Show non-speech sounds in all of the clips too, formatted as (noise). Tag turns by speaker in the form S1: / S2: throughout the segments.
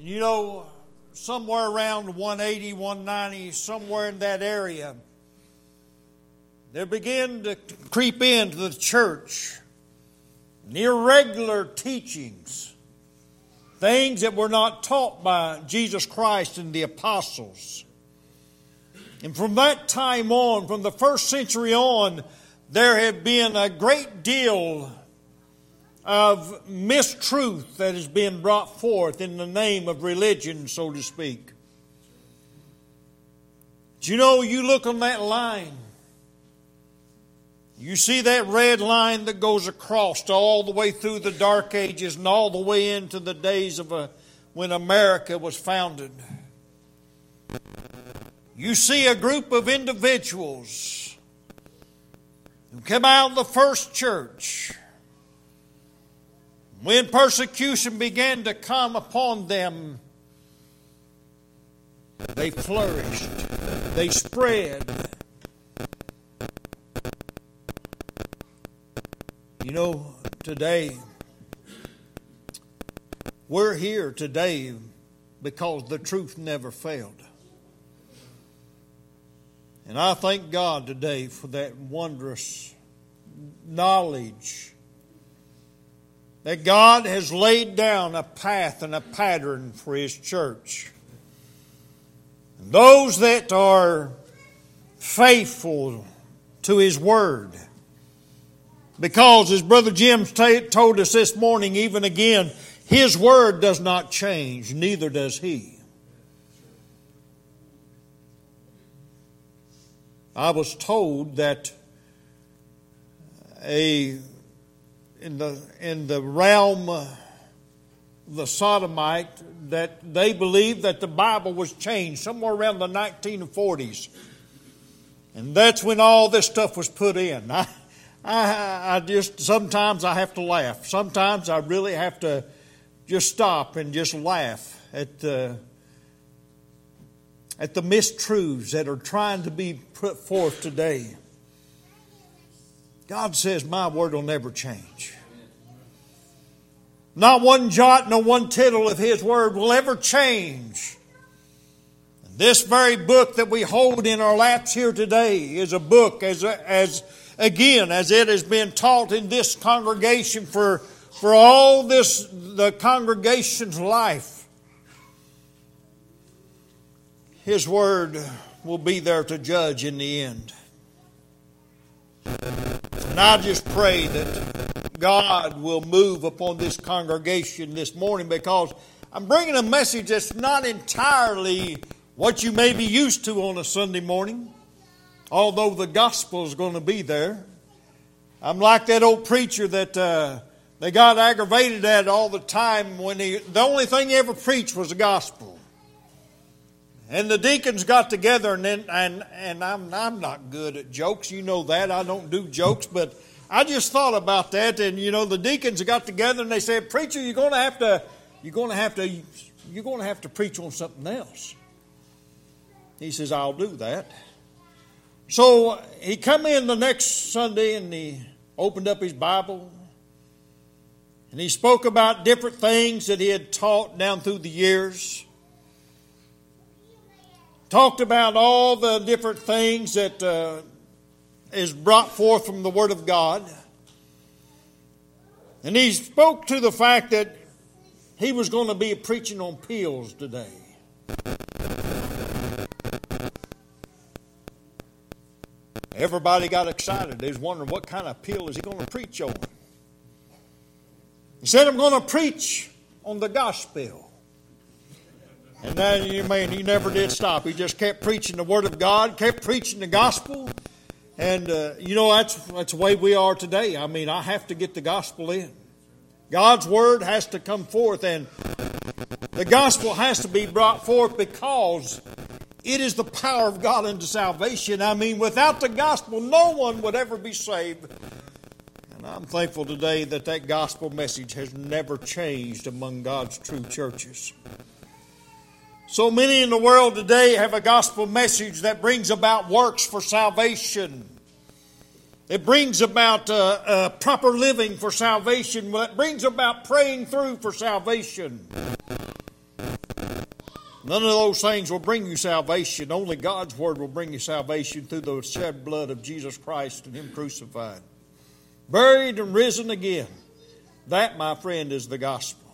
S1: You know, somewhere around 180, 190, somewhere in that area, there began to creep into the church irregular teachings, things that were not taught by Jesus Christ and the apostles. And from that time on, from the first century on, there have been a great deal of mistruth that is being brought forth in the name of religion, so to speak. Do you know, you look on that line, you see that red line that goes across all the way through the Dark Ages and all the way into the days of a, uh, when America was founded. You see a group of individuals who came out of the first church when persecution began to come upon them, they flourished, they spread. You know, today, we're here today because the truth never failed. And I thank God today for that wondrous knowledge that God has laid down a path and a pattern for His church. And those that are faithful to His Word, because as Brother Jim told us this morning, even again, His Word does not change, neither does He. I was told that a in the in the realm of the sodomite that they believed that the Bible was changed somewhere around the 1940s, and that's when all this stuff was put in. (laughs) I, I, I just sometimes I have to laugh. Sometimes I really have to just stop and just laugh at the at the mistruths that are trying to be put forth today. God says, My word will never change. Not one jot, no one tittle of His word will ever change. This very book that we hold in our laps here today is a book, as, as again, as it has been taught in this congregation for, for all this, the congregation's life. His word will be there to judge in the end. And I just pray that God will move upon this congregation this morning because I'm bringing a message that's not entirely what you may be used to on a Sunday morning, although the gospel is going to be there. I'm like that old preacher that uh, they got aggravated at all the time when he, the only thing he ever preached was the gospel. And the deacons got together, and then, and and I'm I'm not good at jokes. You know that I don't do jokes, but I just thought about that. And you know, the deacons got together and they said, "Preacher, you're going to have to, you're going to have to, you're going to have to preach on something else." He says, "I'll do that." So he come in the next Sunday and he opened up his Bible and he spoke about different things that he had taught down through the years talked about all the different things that uh, is brought forth from the Word of God. And he spoke to the fact that he was going to be preaching on pills today. Everybody got excited. They was wondering what kind of pill is he going to preach on. He said, I'm going to preach on the gospel. And then you mean he never did stop. He just kept preaching the word of God, kept preaching the gospel. And uh, you know that's that's the way we are today. I mean, I have to get the gospel in. God's word has to come forth, and the gospel has to be brought forth because it is the power of God unto salvation. I mean, without the gospel, no one would ever be saved. And I'm thankful today that that gospel message has never changed among God's true churches. So many in the world today have a gospel message that brings about works for salvation. It brings about uh, uh, proper living for salvation. It brings about praying through for salvation. None of those things will bring you salvation. Only God's Word will bring you salvation through the shed blood of Jesus Christ and Him crucified. Buried and risen again. That, my friend, is the gospel.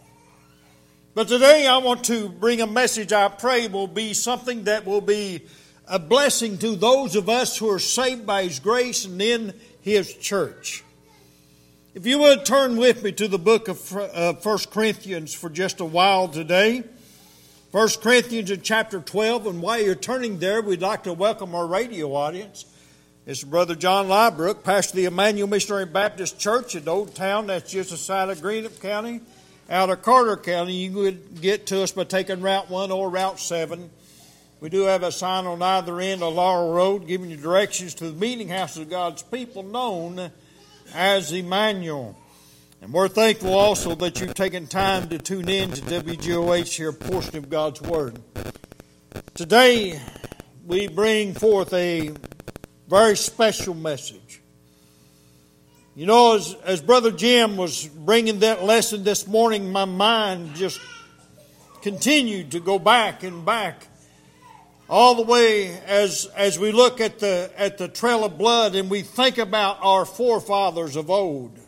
S1: But today I want to bring a message I pray will be something that will be a blessing to those of us who are saved by His grace and in His church. If you would turn with me to the book of 1 Corinthians for just a while today. 1 Corinthians in chapter 12, and while you're turning there, we'd like to welcome our radio audience. It's Brother John Liebrook, pastor of the Emmanuel Missionary Baptist Church in Old Town. That's just outside of Greenup County. Out of Carter County, you could get to us by taking Route 1 or Route 7. We do have a sign on either end of Laurel Road giving you directions to the meeting house of God's people known as Emmanuel. And we're thankful also that you've taken time to tune in to WGOH here, portion of God's Word. Today, we bring forth a very special message. You know, as, as Brother Jim was bringing that lesson this morning, my mind just continued to go back and back. All the way as as we look at the at the trail of blood and we think about our forefathers of old.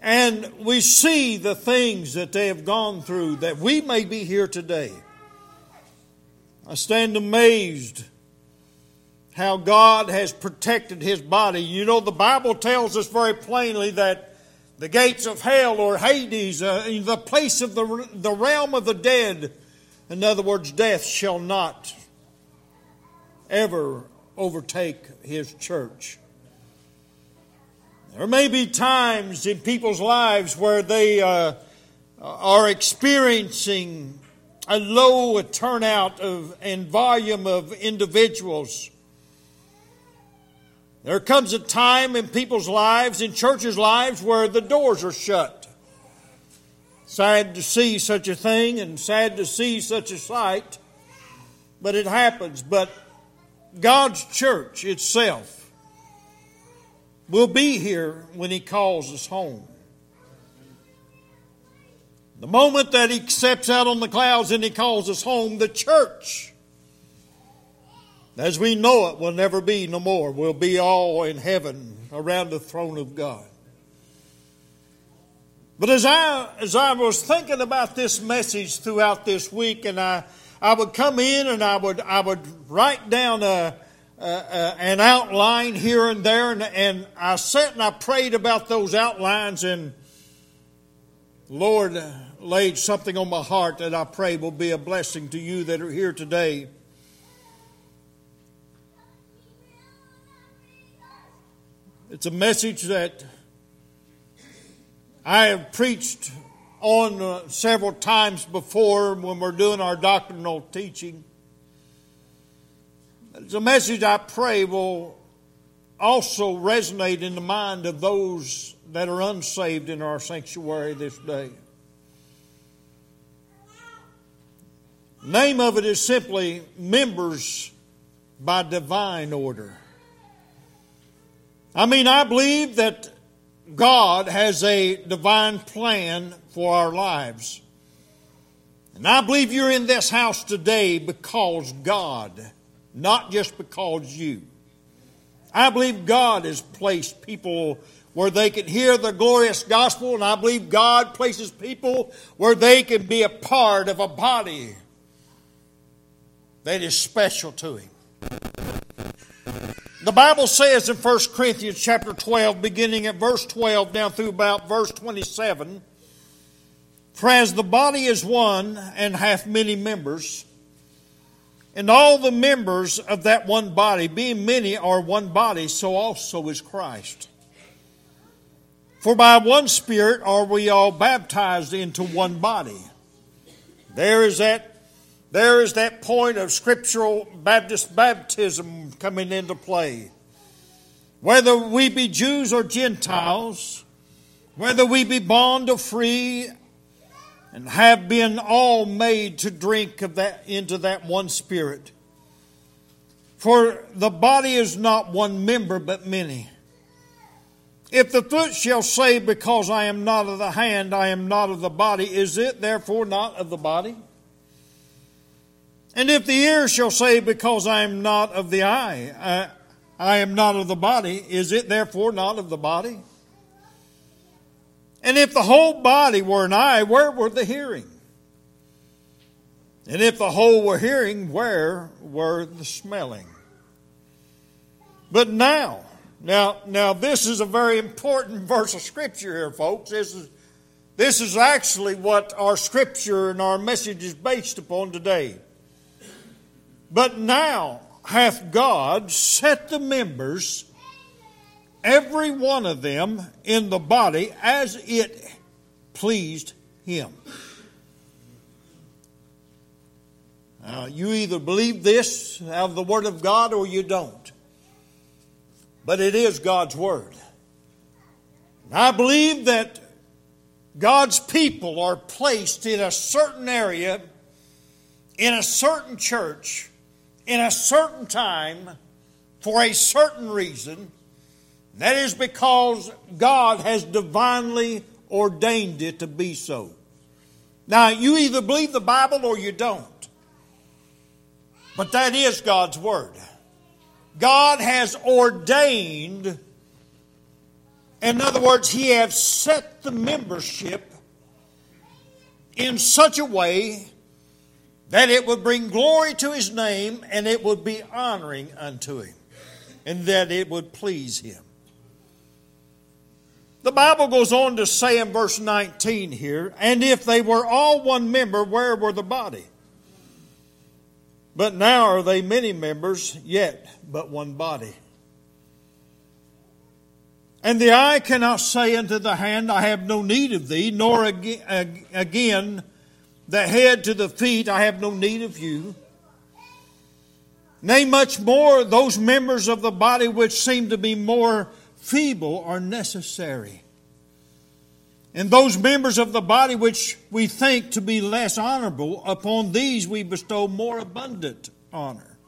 S1: And we see the things that they have gone through that we may be here today. I stand amazed how god has protected his body you know the bible tells us very plainly that the gates of hell or hades uh, the place of the, the realm of the dead in other words, death shall not ever overtake his church. There may be times in people's lives where they uh, are experiencing a low turnout of and volume of individuals. There comes a time in people's lives, in churches' lives, where the doors are shut. Sad to see such a thing and sad to see such a sight, but it happens. But God's church itself will be here when He calls us home. The moment that He steps out on the clouds and He calls us home, the church, as we know it, will never be no more. We'll be all in heaven around the throne of God. But as I, as I was thinking about this message throughout this week, and I, I would come in and I would, I would write down a, a, a, an outline here and there, and, and I sat and I prayed about those outlines, and Lord laid something on my heart that I pray will be a blessing to you that are here today. It's a message that I have preached on uh, several times before when we're doing our doctrinal teaching. It's a message I pray will also resonate in the mind of those that are unsaved in our sanctuary this day. Name of it is simply members by divine order. I mean, I believe that God has a divine plan for our lives. And I believe you're in this house today because God, not just because you. I believe God has placed people where they can hear the glorious gospel, and I believe God places people where they can be a part of a body that is special to Him. The Bible says in 1 Corinthians chapter 12, beginning at verse 12 down through about verse 27, For as the body is one and hath many members, and all the members of that one body, being many, are one body, so also is Christ. For by one Spirit are we all baptized into one body. There is that there is that point of scriptural Baptist baptism coming into play. Whether we be Jews or Gentiles, whether we be bond or free, and have been all made to drink of that into that one spirit. For the body is not one member, but many. If the foot shall say, Because I am not of the hand, I am not of the body, is it therefore not of the body? And if the ear shall say, Because I am not of the eye, I, I am not of the body, is it therefore not of the body? And if the whole body were an eye, where were the hearing? And if the whole were hearing, where were the smelling? But now, now, now this is a very important (laughs) verse of scripture here, folks. This is, this is actually what our scripture and our message is based upon today. But now hath God set the members, every one of them, in the body as it pleased him. Now, you either believe this out of the Word of God or you don't. But it is God's Word. And I believe that God's people are placed in a certain area, in a certain church, in a certain time for a certain reason. That is because God has divinely ordained it to be so. Now, you either believe the Bible or you don't. But that is God's Word. God has ordained, in other words, He has set the membership in such a way that it would bring glory to his name and it would be honoring unto him, and that it would please him. The Bible goes on to say in verse 19 here, and if they were all one member, where were the body? But now are they many members, yet but one body. And the eye cannot say unto the hand, I have no need of thee, nor again the head to the feet, I have no need of you. Nay, much more, those members of the body which seem to be more feeble are necessary. And those members of the body which we think to be less honorable, upon these we bestow more abundant honor.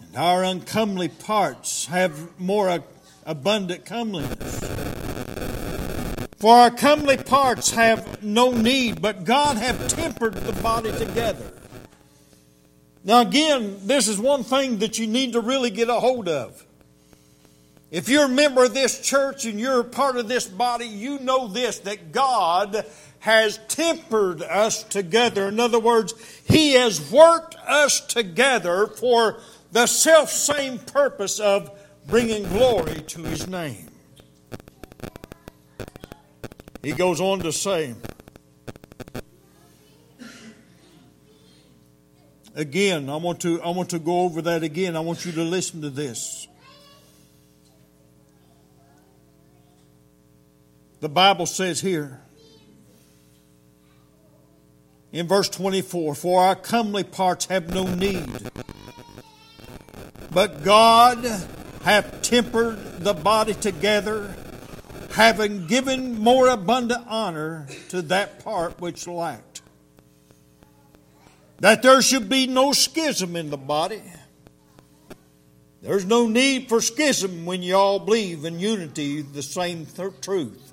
S1: And our uncomely parts have more abundant comeliness. For our comely parts have no need, but God hath tempered the body together. Now, again, this is one thing that you need to really get a hold of. If you're a member of this church and you're part of this body, you know this that God has tempered us together. In other words, He has worked us together for the self same purpose of bringing glory to His name. He goes on to say, again, I want to, I want to go over that again. I want you to listen to this. The Bible says here in verse 24 For our comely parts have no need, but God hath tempered the body together having given more abundant honor to that part which lacked. That there should be no schism in the body. There's no need for schism when you all believe in unity, the same th- truth.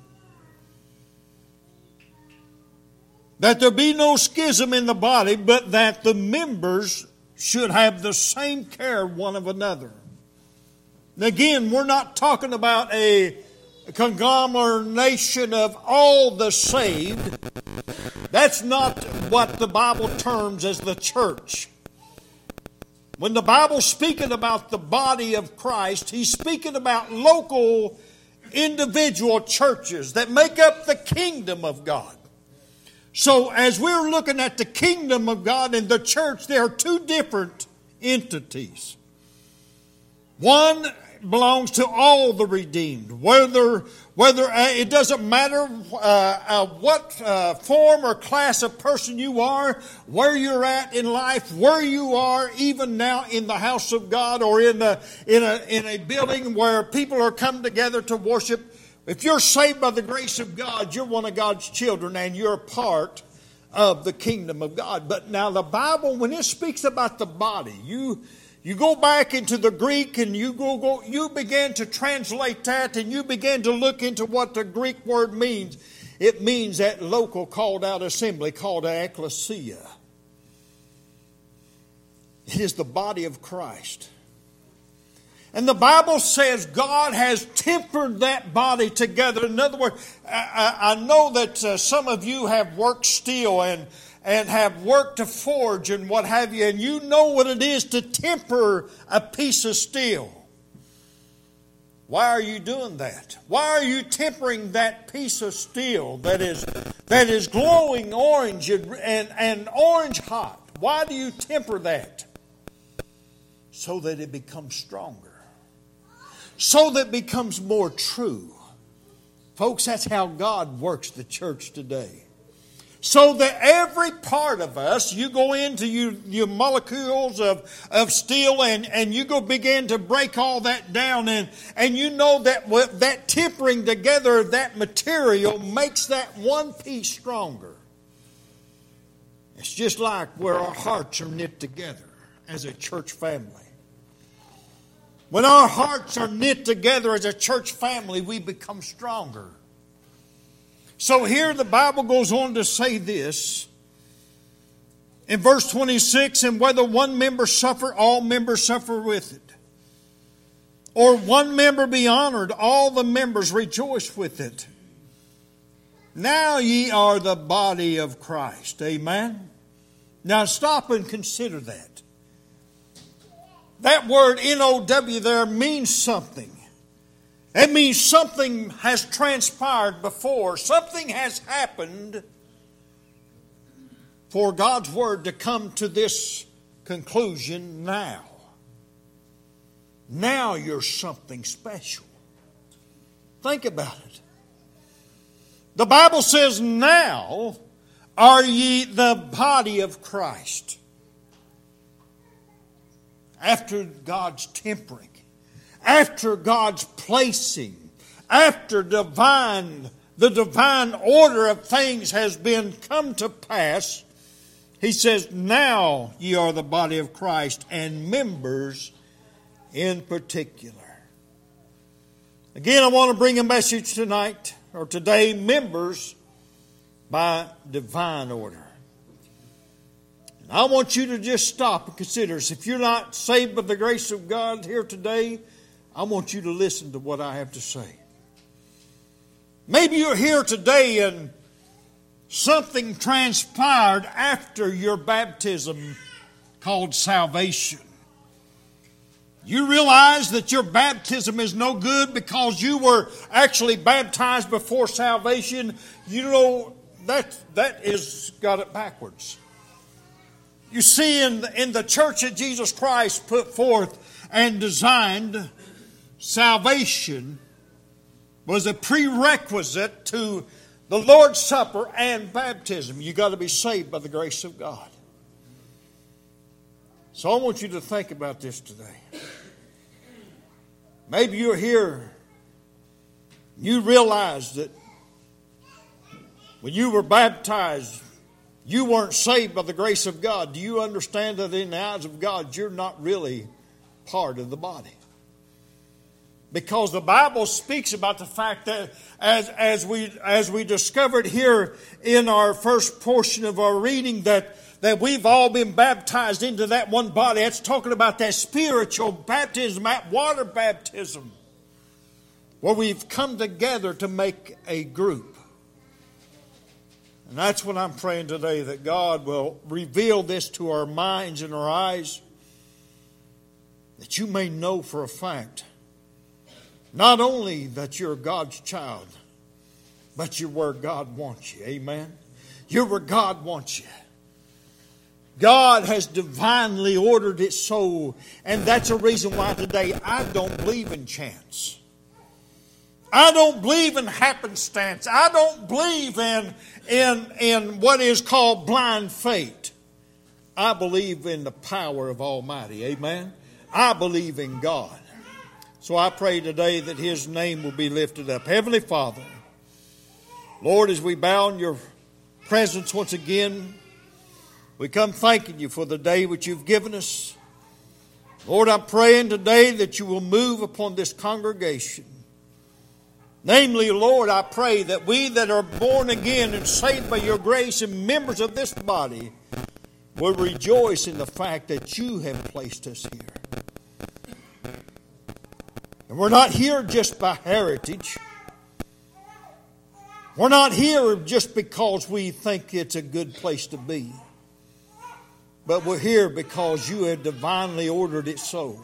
S1: That there be no schism in the body, but that the members should have the same care one of another. again, we're not talking about a conglomeration of all the saved. That's not what the Bible terms as the church. When the Bible's speaking about the body of Christ, he's speaking about local individual churches that make up the kingdom of God. So, as we're looking at the kingdom of God and the church, there are two different entities. One belongs to all the redeemed. Whether, whether uh, it doesn't matter uh, uh, what uh, form or class of person you are, where you're at in life, where you are, even now in the house of God or in a, in a, in a building where people are come together to worship. If you're saved by the grace of God, you're one of God's children and you're part of the kingdom of God. But now the Bible, when it speaks about the body, you you go back into the Greek and you go, go you begin to translate that and you begin to look into what the Greek word means. It means that local called out assembly called an ecclesia. It is the body of Christ. And the Bible says God has tempered that body together. In other words, I, I know that uh, some of you have worked steel and, and have worked to forge and what have you, and you know what it is to temper a piece of steel. Why are you doing that? Why are you tempering that piece of steel that is, that is glowing orange and, and, and orange hot? Why do you temper that? So that it becomes stronger so that it becomes more true. Folks, that's how God works the church today. So that every part of us, you go into your, your molecules of, of steel and, and you go begin to break all that down and, and you know that that tempering together that material makes that one piece stronger. It's just like where our hearts are knit together as a church family. When our hearts are knit together as a church family, we become stronger. So here the Bible goes on to say this. In verse 26, and whether one member suffer, all members suffer with it. Or one member be honored, all the members rejoice with it. Now ye are the body of Christ. Amen. Now stop and consider that. That word N-O-W there means something. It means something has transpired before. Something has happened for God's Word to come to this conclusion now. Now you're something special. Think about it. The Bible says, Now are ye the body of Christ after God's tempering, after God's placing, after divine the divine order of things has been come to pass, he says, Now ye are the body of Christ and members in particular. Again, I want to bring a message tonight or today members by divine order. And I want you to just stop and consider. If you're not saved by the grace of God here today, I want you to listen to what I have to say. Maybe you're here today and something transpired after your baptism called salvation. You realize that your baptism is no good because you were actually baptized before salvation. You know, that, that is got it backwards. You see, in the, in the church that Jesus Christ put forth and designed, salvation was a prerequisite to the Lord's Supper and baptism. You got to be saved by the grace of God. So I want you to think about this today. Maybe you're here, you realize that when you were baptized, you weren't saved by the grace of God. Do you understand that in the eyes of God, you're not really part of the body? Because the Bible speaks about the fact that, as, as, we, as we discovered here in our first portion of our reading, that, that we've all been baptized into that one body. That's talking about that spiritual baptism, that water baptism, where we've come together to make a group. And that's what I'm praying today that God will reveal this to our minds and our eyes, that you may know for a fact not only that you're God's child, but you're where God wants you. Amen. You're where God wants you. God has divinely ordered it so, and that's a reason why today I don't believe in chance. I don't believe in happenstance. I don't believe in, in, in what is called blind faith. I believe in the power of Almighty. Amen. I believe in God. So I pray today that His name will be lifted up. Heavenly Father, Lord, as we bow in your presence once again, we come thanking you for the day which you've given us. Lord, I'm praying today that you will move upon this congregation. Namely, Lord, I pray that we that are born again and saved by your grace and members of this body will rejoice in the fact that you have placed us here. And we're not here just by heritage. We're not here just because we think it's a good place to be. But we're here because you have divinely ordered it so.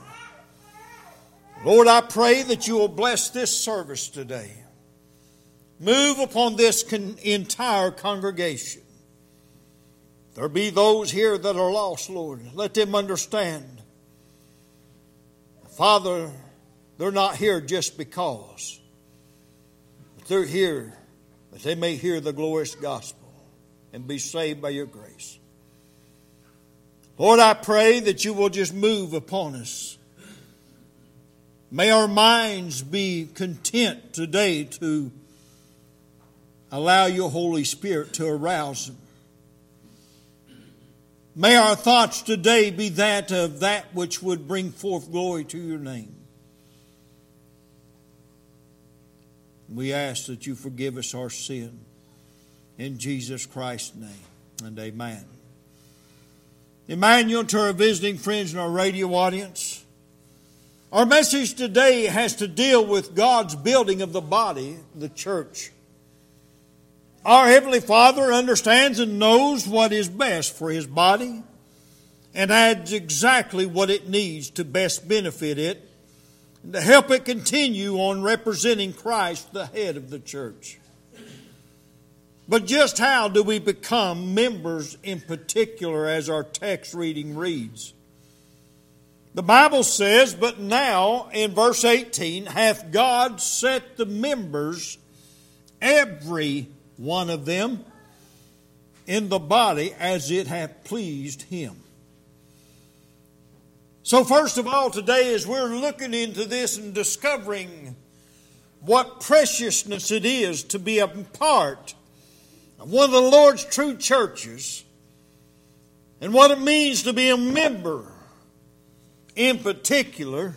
S1: Lord, I pray that you will bless this service today. Move upon this con- entire congregation. There be those here that are lost, Lord. Let them understand. Father, they're not here just because. But they're here that they may hear the glorious gospel and be saved by your grace. Lord, I pray that you will just move upon us. May our minds be content today to allow your Holy Spirit to arouse them. May our thoughts today be that of that which would bring forth glory to your name. We ask that you forgive us our sin. In Jesus Christ's name. And amen. Emmanuel, to our visiting friends and our radio audience, our message today has to deal with God's building of the body, the church. Our Heavenly Father understands and knows what is best for His body and adds exactly what it needs to best benefit it and to help it continue on representing Christ, the head of the church. But just how do we become members in particular, as our text reading reads? The Bible says, But now, in verse 18, hath God set the members, every one of them, in the body as it hath pleased him. So, first of all, today, as we're looking into this and discovering what preciousness it is to be a part of one of the Lord's true churches and what it means to be a member in particular,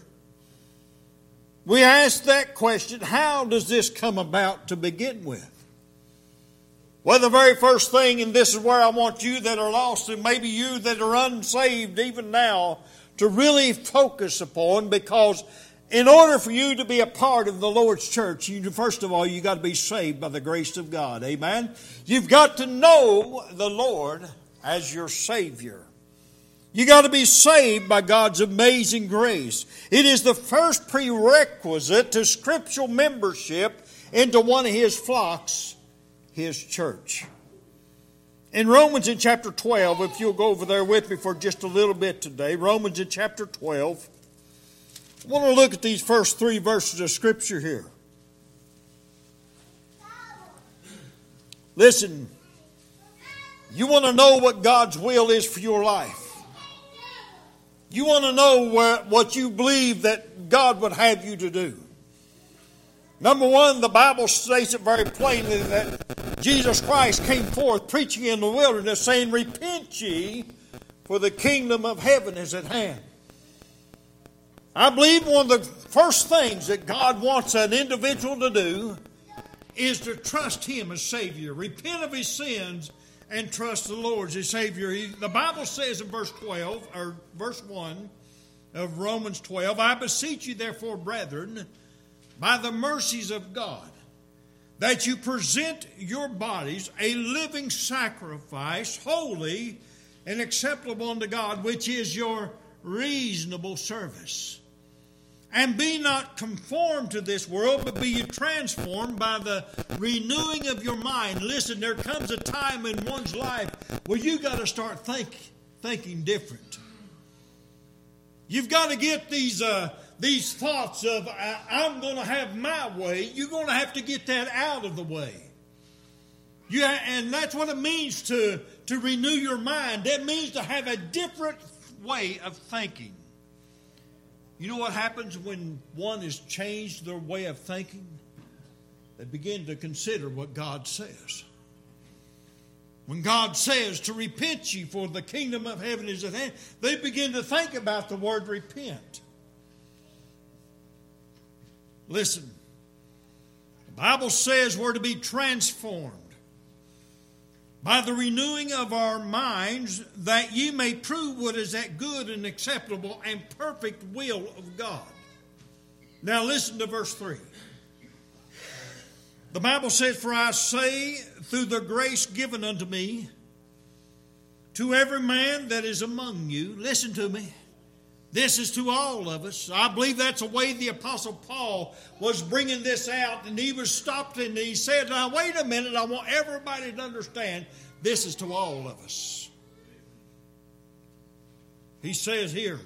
S1: we ask that question how does this come about to begin with? Well, the very first thing, and this is where I want you that are lost, and maybe you that are unsaved even now, to really focus upon because in order for you to be a part of the Lord's church, you, first of all, you got to be saved by the grace of God. Amen. You've got to know the Lord as your Savior. You got to be saved by God's amazing grace. It is the first prerequisite to scriptural membership into one of His flocks, His church. In Romans in chapter 12, if you'll go over there with me for just a little bit today, Romans in chapter 12, I want to look at these first three verses of Scripture here. Listen, you want to know what God's will is for your life. You want to know what you believe that God would have you to do. Number one, the Bible states it very plainly that Jesus Christ came forth preaching in the wilderness, saying, Repent ye, for the kingdom of heaven is at hand. I believe one of the first things that God wants an individual to do is to trust Him as Savior, repent of his sins, and trust the Lord as his Savior. the Bible says in verse 12, or verse 1 of Romans 12, I beseech you, therefore, brethren, by the mercies of God that you present your bodies a living sacrifice, holy and acceptable unto God, which is your reasonable service. And be not conformed to this world, but be you transformed by the renewing of your mind. Listen, there comes a time in one's life where you got to start think, thinking different. You've got to get these uh, these thoughts of I'm going to have my way, you're going to have to get that out of the way. You, and that's what it means to, to renew your mind. That means to have a different way of thinking. You know what happens when one has changed their way of thinking? They begin to consider what God says. When God says to repent ye for the kingdom of heaven is at hand, they begin to think about the word repent. Listen, the Bible says we're to be transformed. by the renewing of our minds, that ye may prove what is that good and acceptable and perfect will of God. Now listen to verse 3. The Bible says, For I say, through the grace given unto me, to every man that is among you, listen to me. This is to all of us. I believe that's the way the Apostle Paul was bringing this out, and he was stopped and he said, Now, wait a minute, I want everybody to understand this is to all of us. He says here,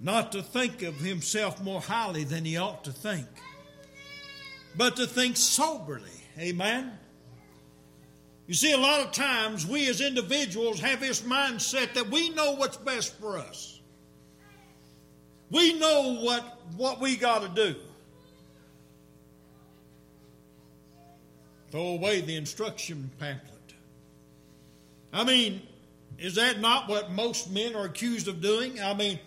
S1: not to think of himself more highly than he ought to think, but to think soberly. Amen. You see, a lot of times we as individuals have this mindset that we know what's best for us. We know what, what we got to do. Throw away the instruction pamphlet. I mean, is that not what most men are accused of doing? I mean,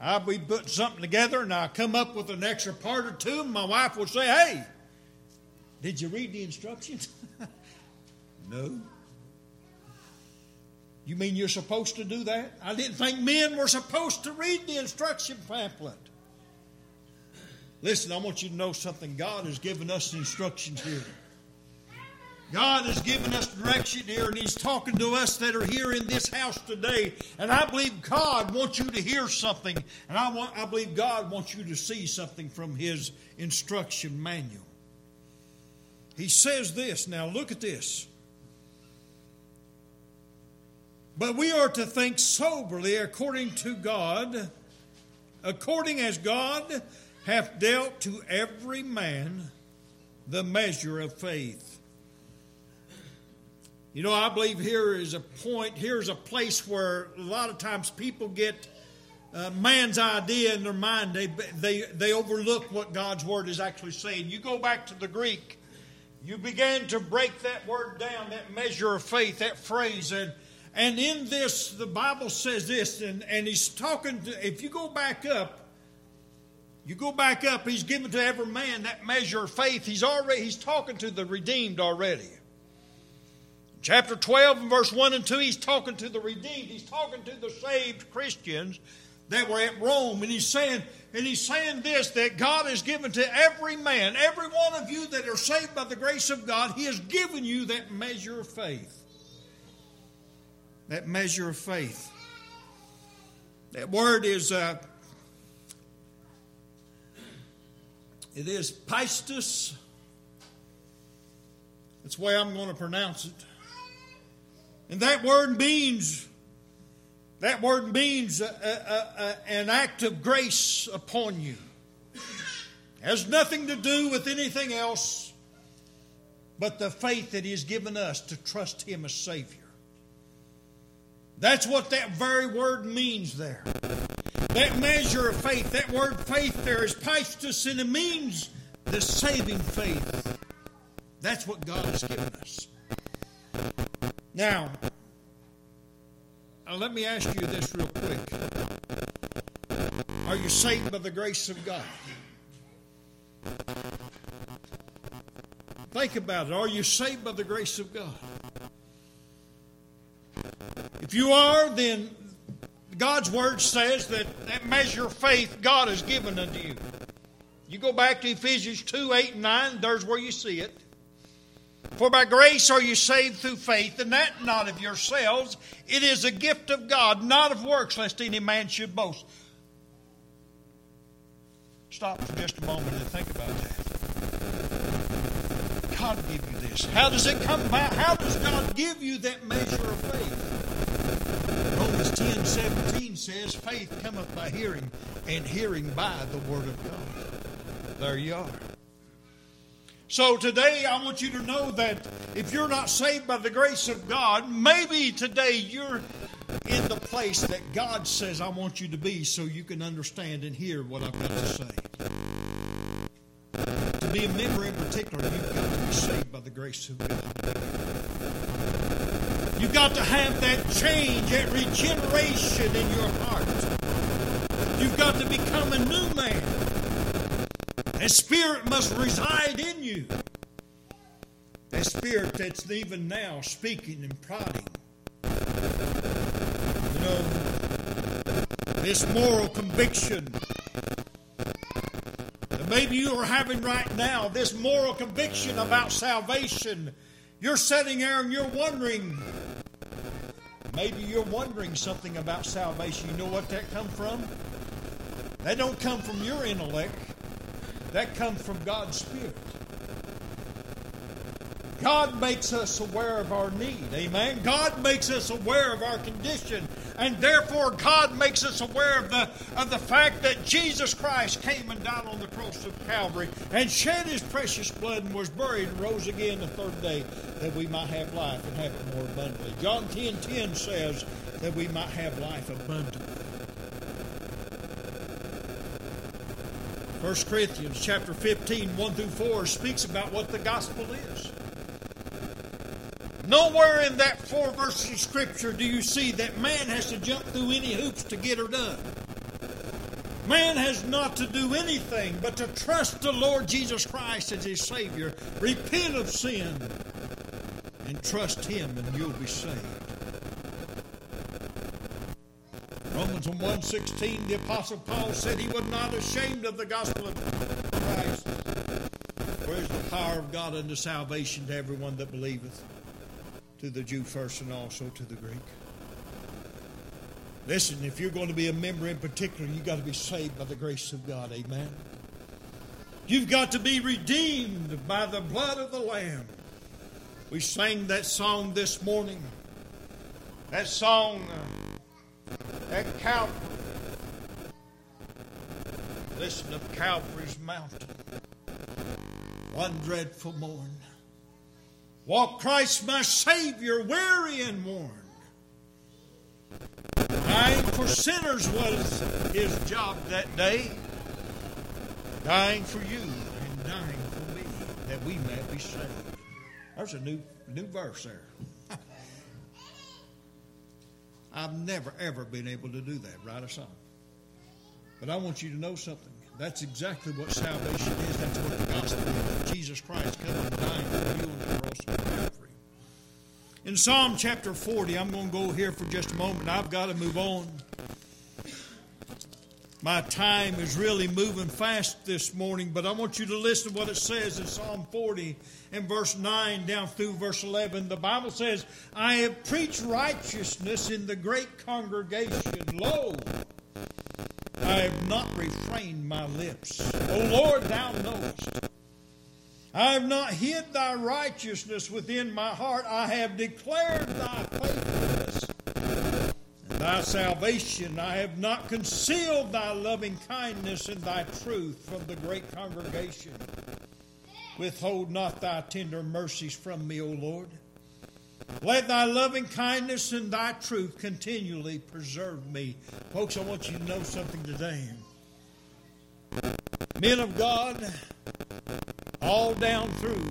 S1: I'll be putting something together and I'll come up with an extra part or two, and my wife will say, Hey, did you read the instructions? (laughs) no. You mean you're supposed to do that? I didn't think men were supposed to read the instruction pamphlet. Listen, I want you to know something. God has given us instructions here. God has given us direction here, and He's talking to us that are here in this house today. And I believe God wants you to hear something, and I, want, I believe God wants you to see something from His instruction manual. He says this. Now, look at this. But we are to think soberly according to God, according as God hath dealt to every man the measure of faith. You know, I believe here is a point, here's a place where a lot of times people get uh, man's idea in their mind, they, they, they overlook what God's word is actually saying. You go back to the Greek, you began to break that word down, that measure of faith, that phrase, and and in this, the Bible says this, and, and he's talking to, if you go back up, you go back up, he's given to every man that measure of faith. He's already, he's talking to the redeemed already. Chapter 12 and verse 1 and 2, he's talking to the redeemed. He's talking to the saved Christians that were at Rome. And he's saying, and he's saying this that God has given to every man, every one of you that are saved by the grace of God, He has given you that measure of faith that measure of faith. That word is, uh, it is pistis. That's the way I'm going to pronounce it. And that word means, that word means a, a, a, an act of grace upon you. Has nothing to do with anything else but the faith that He has given us to trust Him as Savior. That's what that very word means there. That measure of faith, that word faith there is pistis, and it means the saving faith. That's what God has given us. Now, uh, let me ask you this real quick. Are you saved by the grace of God? Think about it. Are you saved by the grace of God? If you are, then God's word says that that measure of faith God has given unto you. You go back to Ephesians 2 8 and 9, there's where you see it. For by grace are you saved through faith, and that not of yourselves. It is a gift of God, not of works, lest any man should boast. Stop for just a moment and think about that. God give you this. How does it come about? How does God give you that measure of faith? Romans 10 17 says, Faith cometh by hearing, and hearing by the Word of God. There you are. So today, I want you to know that if you're not saved by the grace of God, maybe today you're in the place that God says, I want you to be so you can understand and hear what I've got to say. To be a member in particular, you've got to be saved by the grace of God. You've got to have that change, that regeneration in your heart. You've got to become a new man. A spirit must reside in you. That spirit that's even now speaking and prodding. You know, this moral conviction that maybe you are having right now, this moral conviction about salvation. You're sitting there and you're wondering, maybe you're wondering something about salvation. You know what that comes from? That don't come from your intellect. That comes from God's Spirit. God makes us aware of our need. Amen. God makes us aware of our condition. And therefore, God makes us aware of the, of the fact that Jesus Christ came and died on the cross of Calvary and shed his precious blood and was buried and rose again the third day that we might have life and have it more abundantly. John 10 10 says that we might have life abundantly. 1 Corinthians chapter 15, 1 through 4 speaks about what the gospel is. Nowhere in that four verses of Scripture do you see that man has to jump through any hoops to get her done. Man has not to do anything but to trust the Lord Jesus Christ as his Savior, repent of sin, and trust Him, and you'll be saved. Romans 1.16, the Apostle Paul said he was not ashamed of the gospel of Christ. Where's the power of God unto salvation to everyone that believeth? To the Jew first and also to the Greek. Listen, if you're going to be a member in particular, you've got to be saved by the grace of God. Amen. You've got to be redeemed by the blood of the Lamb. We sang that song this morning. That song uh, at Calvary. Listen of Calvary's mountain. One dreadful morn. Walk Christ my Savior, weary and worn. Dying for sinners was his job that day. Dying for you and dying for me that we might be saved. There's a new new verse there. (laughs) I've never ever been able to do that, write a song. But I want you to know something. That's exactly what salvation is. That's what the gospel is. Jesus Christ coming and dying for you on the cross of Calvary. In Psalm chapter 40, I'm going to go here for just a moment. I've got to move on. My time is really moving fast this morning, but I want you to listen to what it says in Psalm 40 and verse 9 down through verse 11. The Bible says, I have preached righteousness in the great congregation. Lo, I have not refrained my lips. O Lord, thou knowest. I have not hid thy righteousness within my heart. I have declared thy faithfulness and thy salvation. I have not concealed thy loving kindness and thy truth from the great congregation. Withhold not thy tender mercies from me, O Lord. Let thy loving kindness and thy truth continually preserve me. Folks, I want you to know something today. Men of God, all down through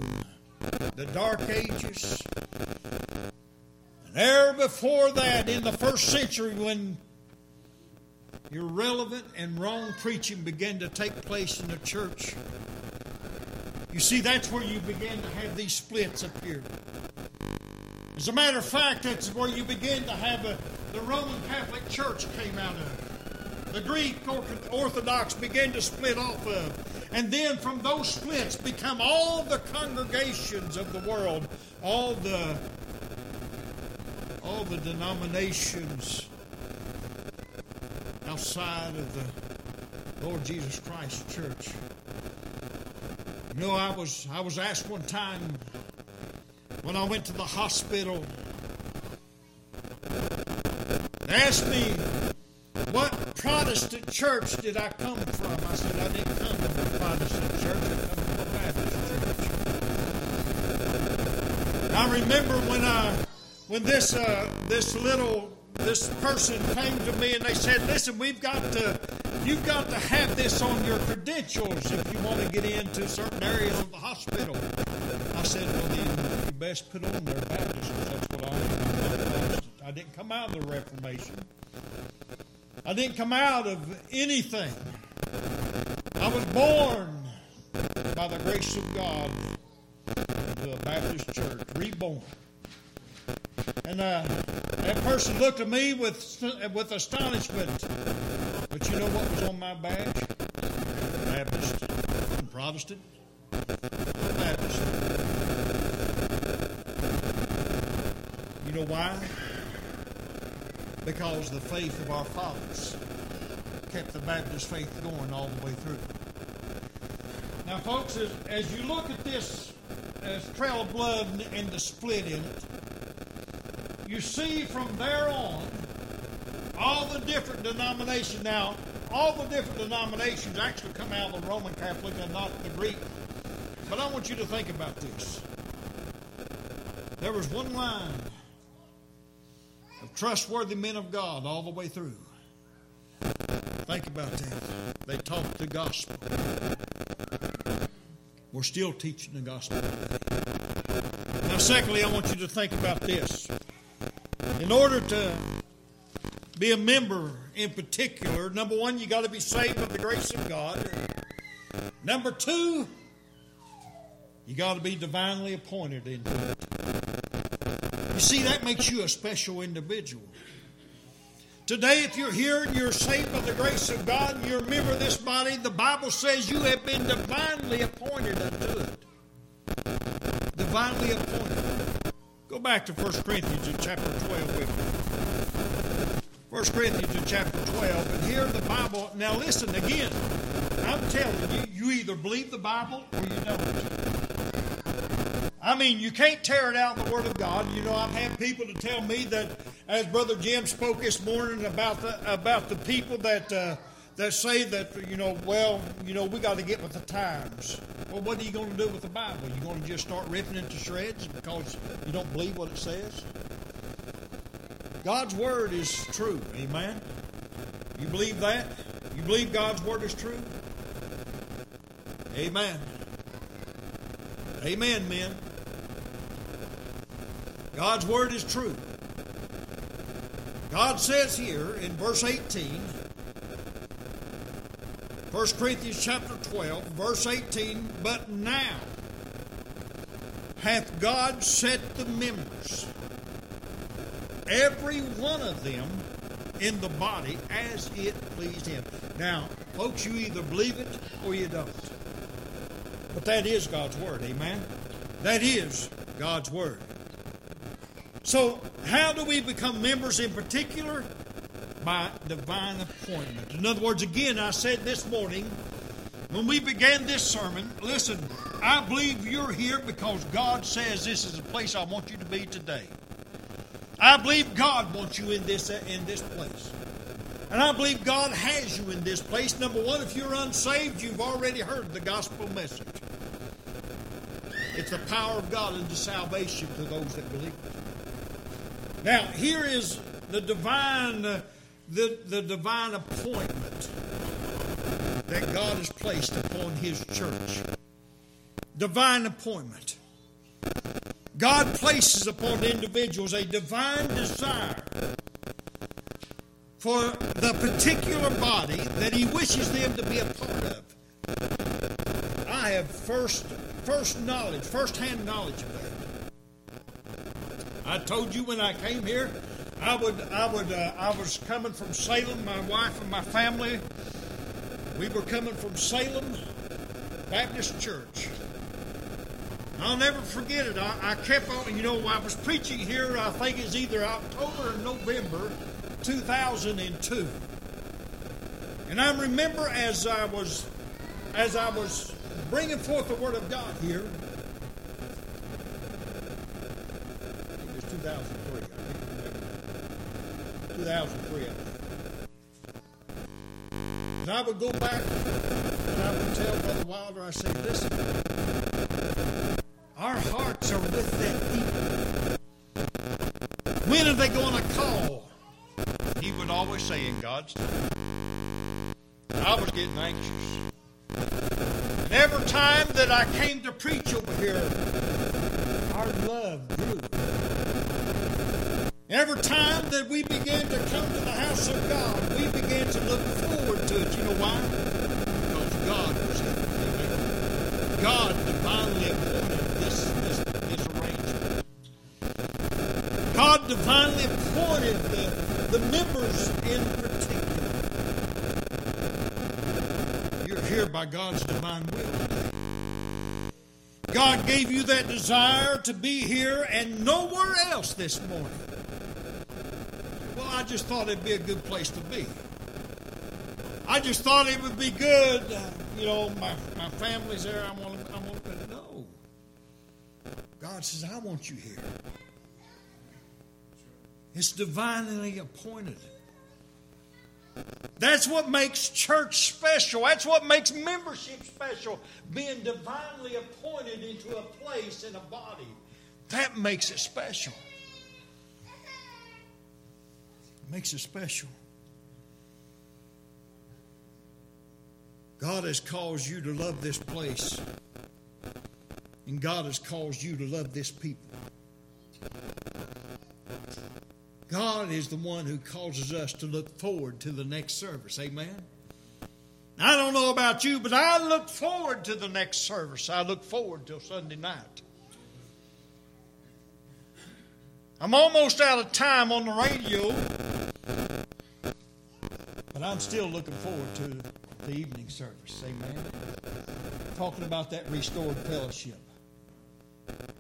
S1: the dark ages, and ever before that, in the first century, when irrelevant and wrong preaching began to take place in the church, you see, that's where you began to have these splits appear. As a matter of fact, that's where you begin to have a, the Roman Catholic Church came out of. The Greek Orthodox began to split off of. And then from those splits become all the congregations of the world, all the all the denominations outside of the Lord Jesus Christ Church. You know, I was I was asked one time when I went to the hospital. They asked me, what Protestant church did I come from? I said, I didn't come from a Protestant church, I come from a Baptist church. I remember when I, when this, uh, this little, this person came to me and they said, listen, we've got to, you've got to have this on your credentials if you want to get into certain areas of the hospital. I said, well, then best put on their Baptist that's what I am. I didn't come out of the Reformation. I didn't come out of anything. I was born by the grace of God to a Baptist church, reborn. And uh, that person looked at me with, with astonishment. But you know what was on my badge? Baptist, Protestant, Baptist. You know why? Because the faith of our fathers kept the Baptist faith going all the way through. Now, folks, as, as you look at this as trail of blood and the split in it, you see from there on all the different denominations. Now, all the different denominations actually come out of the Roman Catholic and not the Greek. But I want you to think about this. There was one line trustworthy men of God all the way through. Think about that. They taught the gospel. We're still teaching the gospel. Now, secondly, I want you to think about this. In order to be a member in particular, number one, you got to be saved by the grace of God. Number two, you got to be divinely appointed into it. See, that makes you a special individual. Today, if you're here and you're saved by the grace of God and you're a member of this body, the Bible says you have been divinely appointed unto it. Divinely appointed. Go back to 1 Corinthians in chapter 12 with me. 1 Corinthians in chapter 12, and here the Bible. Now, listen again. I'm telling you, you either believe the Bible or you don't. I mean, you can't tear it out of the Word of God. You know, I've had people to tell me that, as Brother Jim spoke this morning about the about the people that uh, that say that you know, well, you know, we got to get with the times. Well, what are you going to do with the Bible? You going to just start ripping it to shreds because you don't believe what it says? God's Word is true. Amen. You believe that? You believe God's Word is true? Amen. Amen, men. God's word is true. God says here in verse 18, 1 Corinthians chapter 12, verse 18, but now hath God set the members, every one of them, in the body as it pleased him. Now, folks, you either believe it or you don't. But that is God's Word, amen? That is God's Word. So, how do we become members in particular? By divine appointment. In other words, again, I said this morning when we began this sermon, listen, I believe you're here because God says this is the place I want you to be today. I believe God wants you in this in this place. And I believe God has you in this place. Number one, if you're unsaved, you've already heard the gospel message. It's the power of God into salvation to those that believe. Now, here is the divine, uh, the, the divine appointment that God has placed upon His church. Divine appointment. God places upon individuals a divine desire for the particular body that He wishes them to be a part of. I have first, first knowledge, first hand knowledge of that. I told you when I came here, I would, I would, uh, I was coming from Salem. My wife and my family, we were coming from Salem Baptist Church. I'll never forget it. I, I kept on, you know, I was preaching here. I think it's either October or November, 2002. And I remember as I was, as I was bringing forth the Word of God here. 2003. I 2003, And I would go back and I would tell Brother Wilder, I say, listen, our hearts are with that people. When are they going to call? He would always say, in God's time. I was getting anxious. And every time that I came to preach over here, our love every time that we began to come to the house of God, we began to look forward to it. You know why? Because God was everything. God divinely appointed this, this, this arrangement. God divinely appointed the, the members in particular. You're here by God's divine will. God gave you that desire to be here and nowhere else this morning. Just thought it'd be a good place to be. I just thought it would be good. Uh, you know, my, my family's there. I want to, I want to, no. God says, I want you here. It's divinely appointed. That's what makes church special. That's what makes membership special. Being divinely appointed into a place in a body. That makes it special. Makes it special. God has caused you to love this place. And God has caused you to love this people. God is the one who causes us to look forward to the next service. Amen. I don't know about you, but I look forward to the next service. I look forward till Sunday night. I'm almost out of time on the radio, but I'm still looking forward to the evening service. Amen. Talking about that restored fellowship.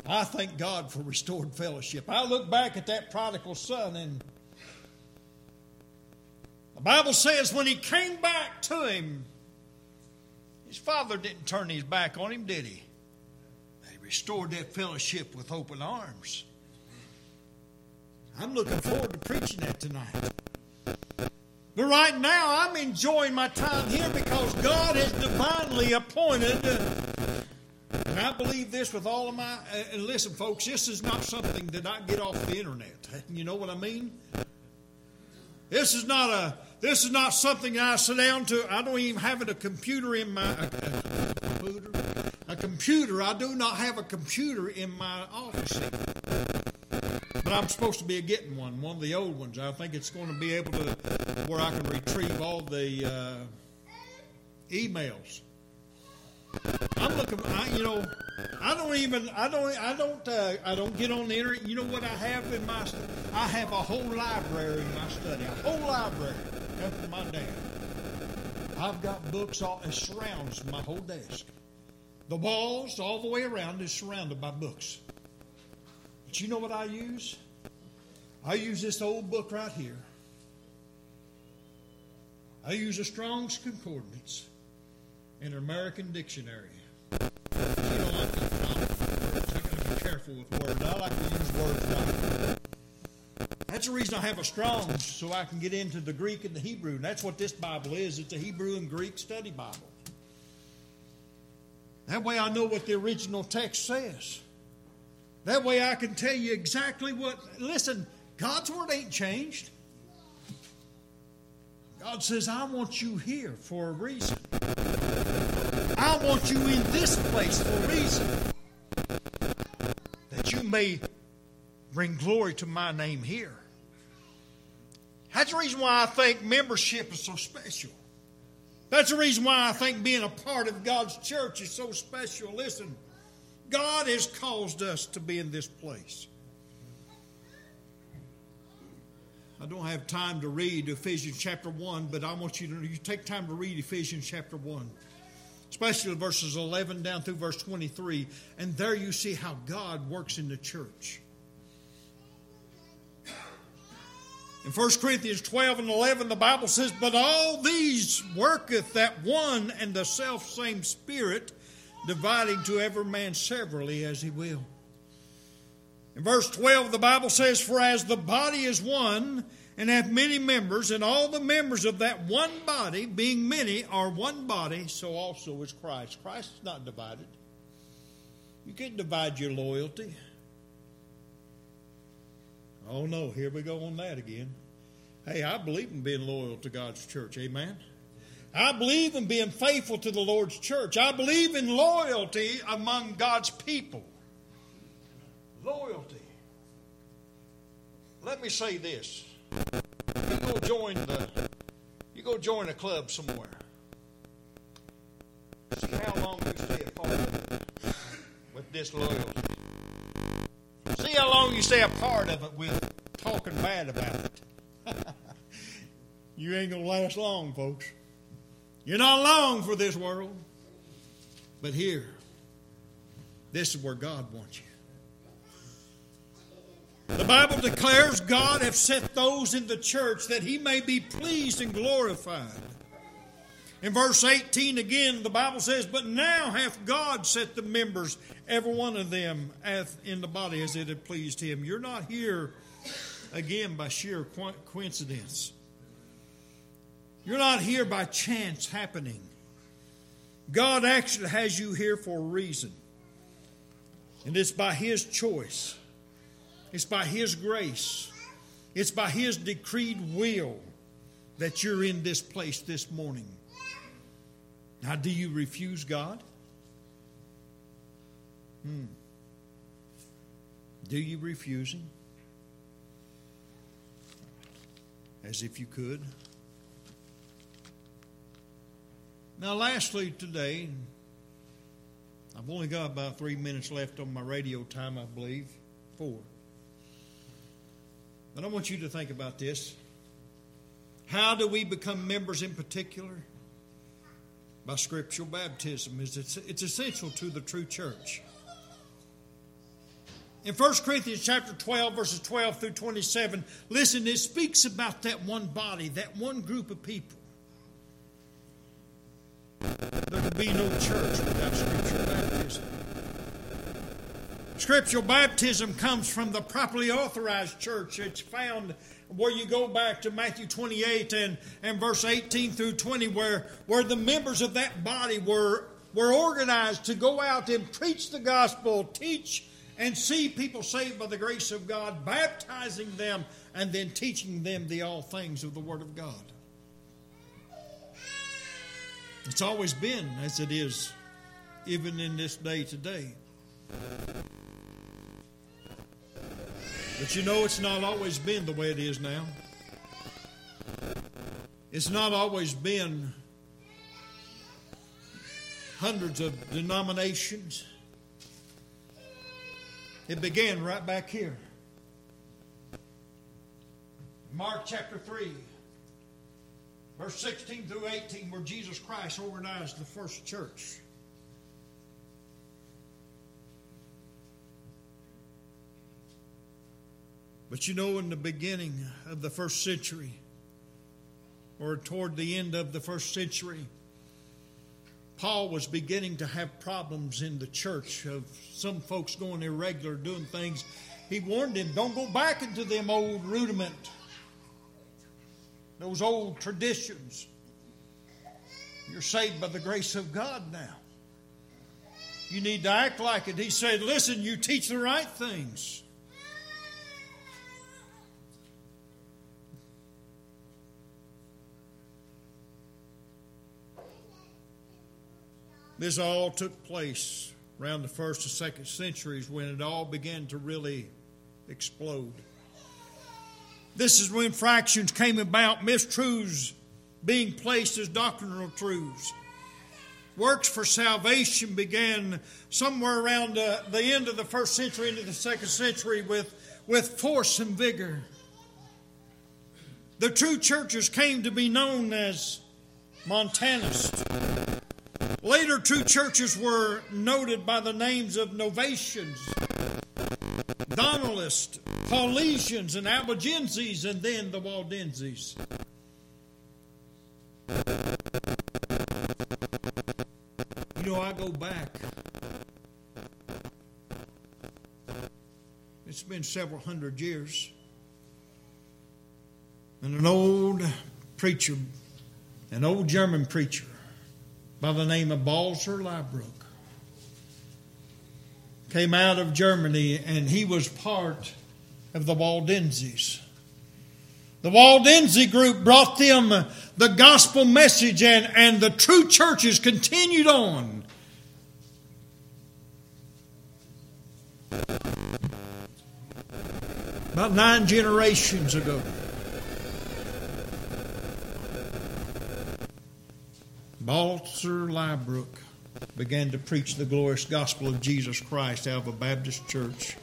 S1: I thank God for restored fellowship. I look back at that prodigal son, and the Bible says when he came back to him, his father didn't turn his back on him, did he? He restored that fellowship with open arms. I'm looking forward to preaching that tonight. But right now, I'm enjoying my time here because God has divinely appointed and I believe this with all of my. Uh, and listen, folks, this is not something that I get off the internet. You know what I mean? This is not a. This is not something I sit down to. I don't even have a computer in my a, a computer. A computer. I do not have a computer in my office. But I'm supposed to be getting one, one of the old ones. I think it's going to be able to where I can retrieve all the uh, emails I'm looking. I, you know, I don't even. I don't. I don't. Uh, I don't get on the internet. You know what I have in my? I have a whole library in my study. A whole library. After my dad. I've got books all. It surrounds my whole desk. The walls all the way around is surrounded by books. But you know what I use? I use this old book right here. I use a Strong's Concordance and an American dictionary. You know, I, I, I got to be careful with words. I like to use words. That's the reason I have a Strong's, so I can get into the Greek and the Hebrew. And that's what this Bible is. It's a Hebrew and Greek study Bible. That way I know what the original text says. That way I can tell you exactly what. Listen, God's Word ain't changed. God says, I want you here for a reason. I want you in this place for a reason. That you may bring glory to my name here. That's the reason why I think membership is so special. That's the reason why I think being a part of God's church is so special. Listen, God has caused us to be in this place. I don't have time to read Ephesians chapter 1, but I want you to you take time to read Ephesians chapter 1, especially verses 11 down through verse 23. And there you see how God works in the church. In 1 Corinthians 12 and 11, the Bible says, But all these worketh that one and the self same Spirit, dividing to every man severally as he will. In verse 12, the Bible says, For as the body is one and hath many members, and all the members of that one body, being many, are one body, so also is Christ. Christ is not divided. You can't divide your loyalty. Oh no, here we go on that again. Hey, I believe in being loyal to God's church. Amen. I believe in being faithful to the Lord's church. I believe in loyalty among God's people. Loyalty. Let me say this. You go join the you go join a club somewhere. See how long you stay a part of it with disloyalty. See how long you stay a part of it with talking bad about it. (laughs) you ain't to last long, folks. You're not long for this world. But here, this is where God wants you. The Bible declares God hath set those in the church that he may be pleased and glorified. In verse 18 again, the Bible says, But now hath God set the members, every one of them, in the body as it had pleased him. You're not here again by sheer coincidence. You're not here by chance happening. God actually has you here for a reason. And it's by His choice, it's by His grace, it's by His decreed will that you're in this place this morning. Now, do you refuse God? Hmm. Do you refuse Him? As if you could. Now, lastly, today, I've only got about three minutes left on my radio time, I believe. Four. But I want you to think about this. How do we become members in particular? By scriptural baptism. It's, it's essential to the true church. In 1 Corinthians chapter 12, verses 12 through 27, listen, it speaks about that one body, that one group of people. There could be no church without scriptural baptism. Scriptural baptism comes from the properly authorized church. It's found where you go back to Matthew 28 and, and verse 18 through 20, where, where the members of that body were, were organized to go out and preach the gospel, teach and see people saved by the grace of God, baptizing them, and then teaching them the all things of the Word of God. It's always been as it is, even in this day today. But you know, it's not always been the way it is now. It's not always been hundreds of denominations. It began right back here. Mark chapter 3 verse 16 through 18, where Jesus Christ organized the first church. But you know, in the beginning of the first century, or toward the end of the first century, Paul was beginning to have problems in the church of some folks going irregular, doing things. He warned them, don't go back into them old rudiment those old traditions. You're saved by the grace of God now. You need to act like it. He said, Listen, you teach the right things. This all took place around the first and second centuries when it all began to really explode. This is when fractions came about, mistruths being placed as doctrinal truths. Works for salvation began somewhere around uh, the end of the first century into the second century with, with force and vigor. The true churches came to be known as Montanists. Later, true churches were noted by the names of Novatians, Donatists, Paulicians and Albigenses, and then the Waldenses. You know, I go back. It's been several hundred years. And an old preacher, an old German preacher by the name of Balzer Liebruck, came out of Germany and he was part of the Waldenses. The Waldense group brought them the gospel message, and, and the true churches continued on. About nine generations ago. Balzer Liebruck began to preach the glorious gospel of Jesus Christ out of a Baptist church.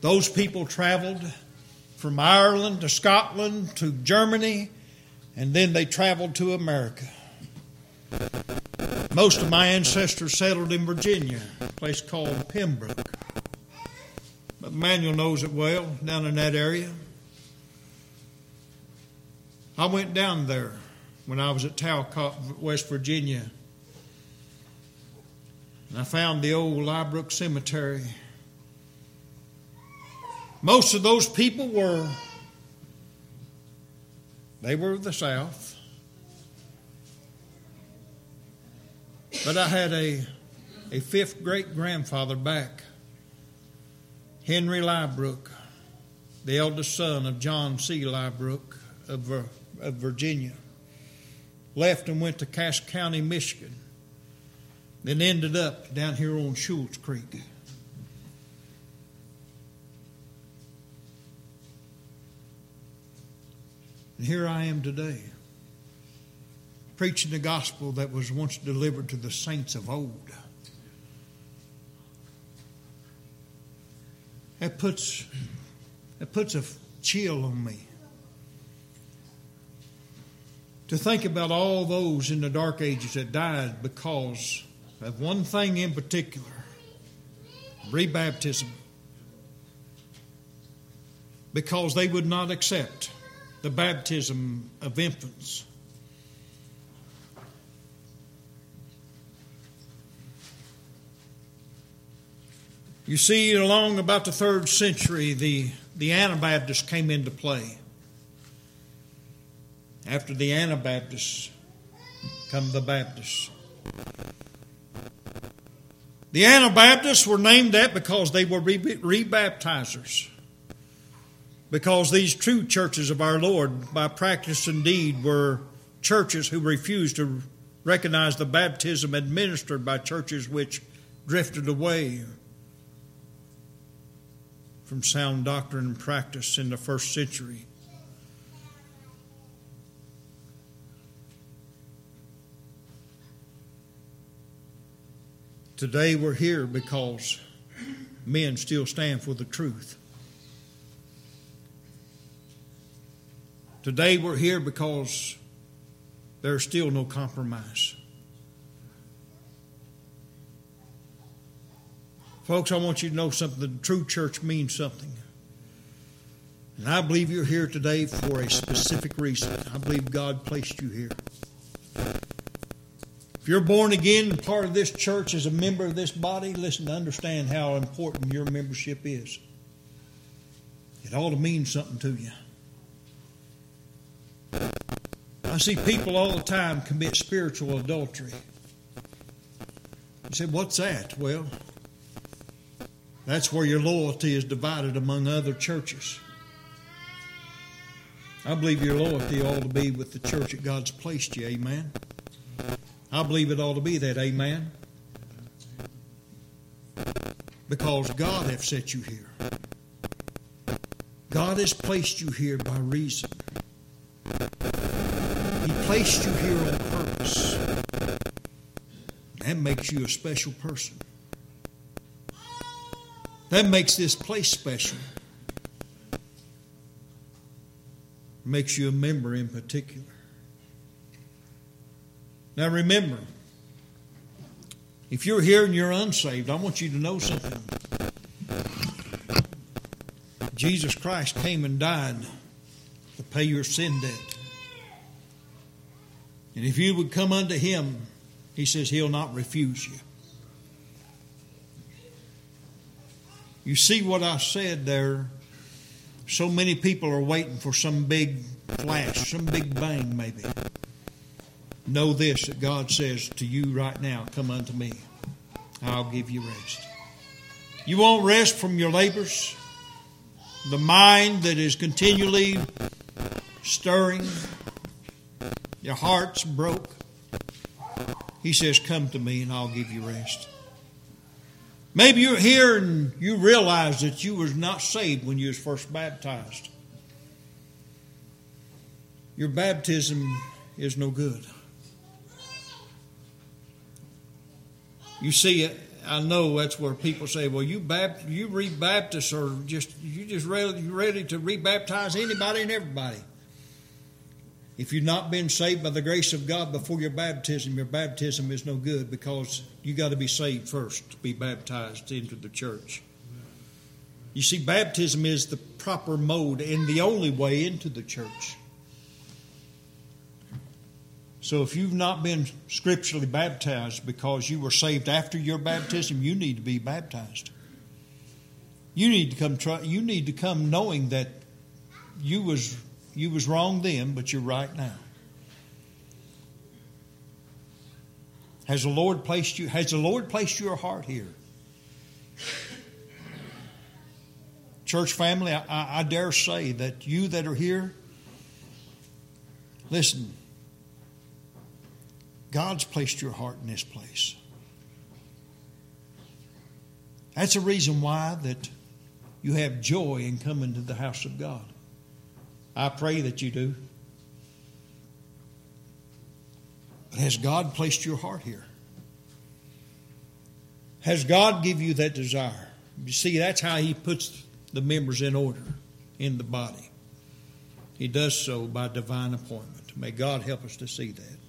S1: Those people traveled from Ireland to Scotland to Germany, and then they traveled to America. Most of my ancestors settled in Virginia, a place called Pembroke. But Manuel knows it well down in that area. I went down there when I was at Talcott, West Virginia. And I found the old Liebrook Cemetery. Most of those people were, they were of the South. But I had a, a fifth great grandfather back, Henry Liebrook, the eldest son of John C. Liebrook of, of Virginia. Left and went to Cass County, Michigan. Then ended up down here on Schultz Creek. And here I am today preaching the gospel that was once delivered to the saints of old. That puts, that puts a chill on me. To think about all those in the dark ages that died because of one thing in particular rebaptism. Because they would not accept the baptism of infants. You see, along about the third century, the, the Anabaptists came into play. After the Anabaptists come the Baptists. The Anabaptists were named that because they were rebaptizers. Because these true churches of our Lord, by practice and deed, were churches who refused to recognize the baptism administered by churches which drifted away from sound doctrine and practice in the first century. Today we're here because men still stand for the truth. Today we're here because there's still no compromise. Folks, I want you to know something. The true church means something. And I believe you're here today for a specific reason. I believe God placed you here. If you're born again part of this church as a member of this body, listen to understand how important your membership is. It ought to mean something to you. I see people all the time commit spiritual adultery. You say, what's that? Well, that's where your loyalty is divided among other churches. I believe your loyalty ought to be with the church that God's placed you. Amen. I believe it ought to be that. Amen. Because God hath set you here. God has placed you here by reason. He placed you here on purpose. That makes you a special person. That makes this place special. Makes you a member in particular. Now remember, if you're here and you're unsaved, I want you to know something. Jesus Christ came and died to pay your sin debt. And if you would come unto him, he says he'll not refuse you. You see what I said there? So many people are waiting for some big flash, some big bang, maybe. Know this that God says to you right now come unto me, I'll give you rest. You won't rest from your labors. The mind that is continually stirring, your heart's broke. He says, Come to me and I'll give you rest. Maybe you're here and you realize that you was not saved when you was first baptized. Your baptism is no good. You see, it. I know that's where people say, "Well, you Bapt- you rebaptist or just you just ready, ready to rebaptize anybody and everybody." If you've not been saved by the grace of God before your baptism, your baptism is no good because you got to be saved first to be baptized into the church. You see, baptism is the proper mode and the only way into the church. So if you've not been scripturally baptized because you were saved after your baptism, you need to be baptized. You need to come try, you need to come knowing that you was you was wrong then, but you're right now. Has the Lord placed you has the Lord placed your heart here? Church family, I, I dare say that you that are here, listen, God's placed your heart in this place. That's the reason why that you have joy in coming to the house of God. I pray that you do. But has God placed your heart here? Has God give you that desire? You see, that's how He puts the members in order in the body. He does so by divine appointment. May God help us to see that.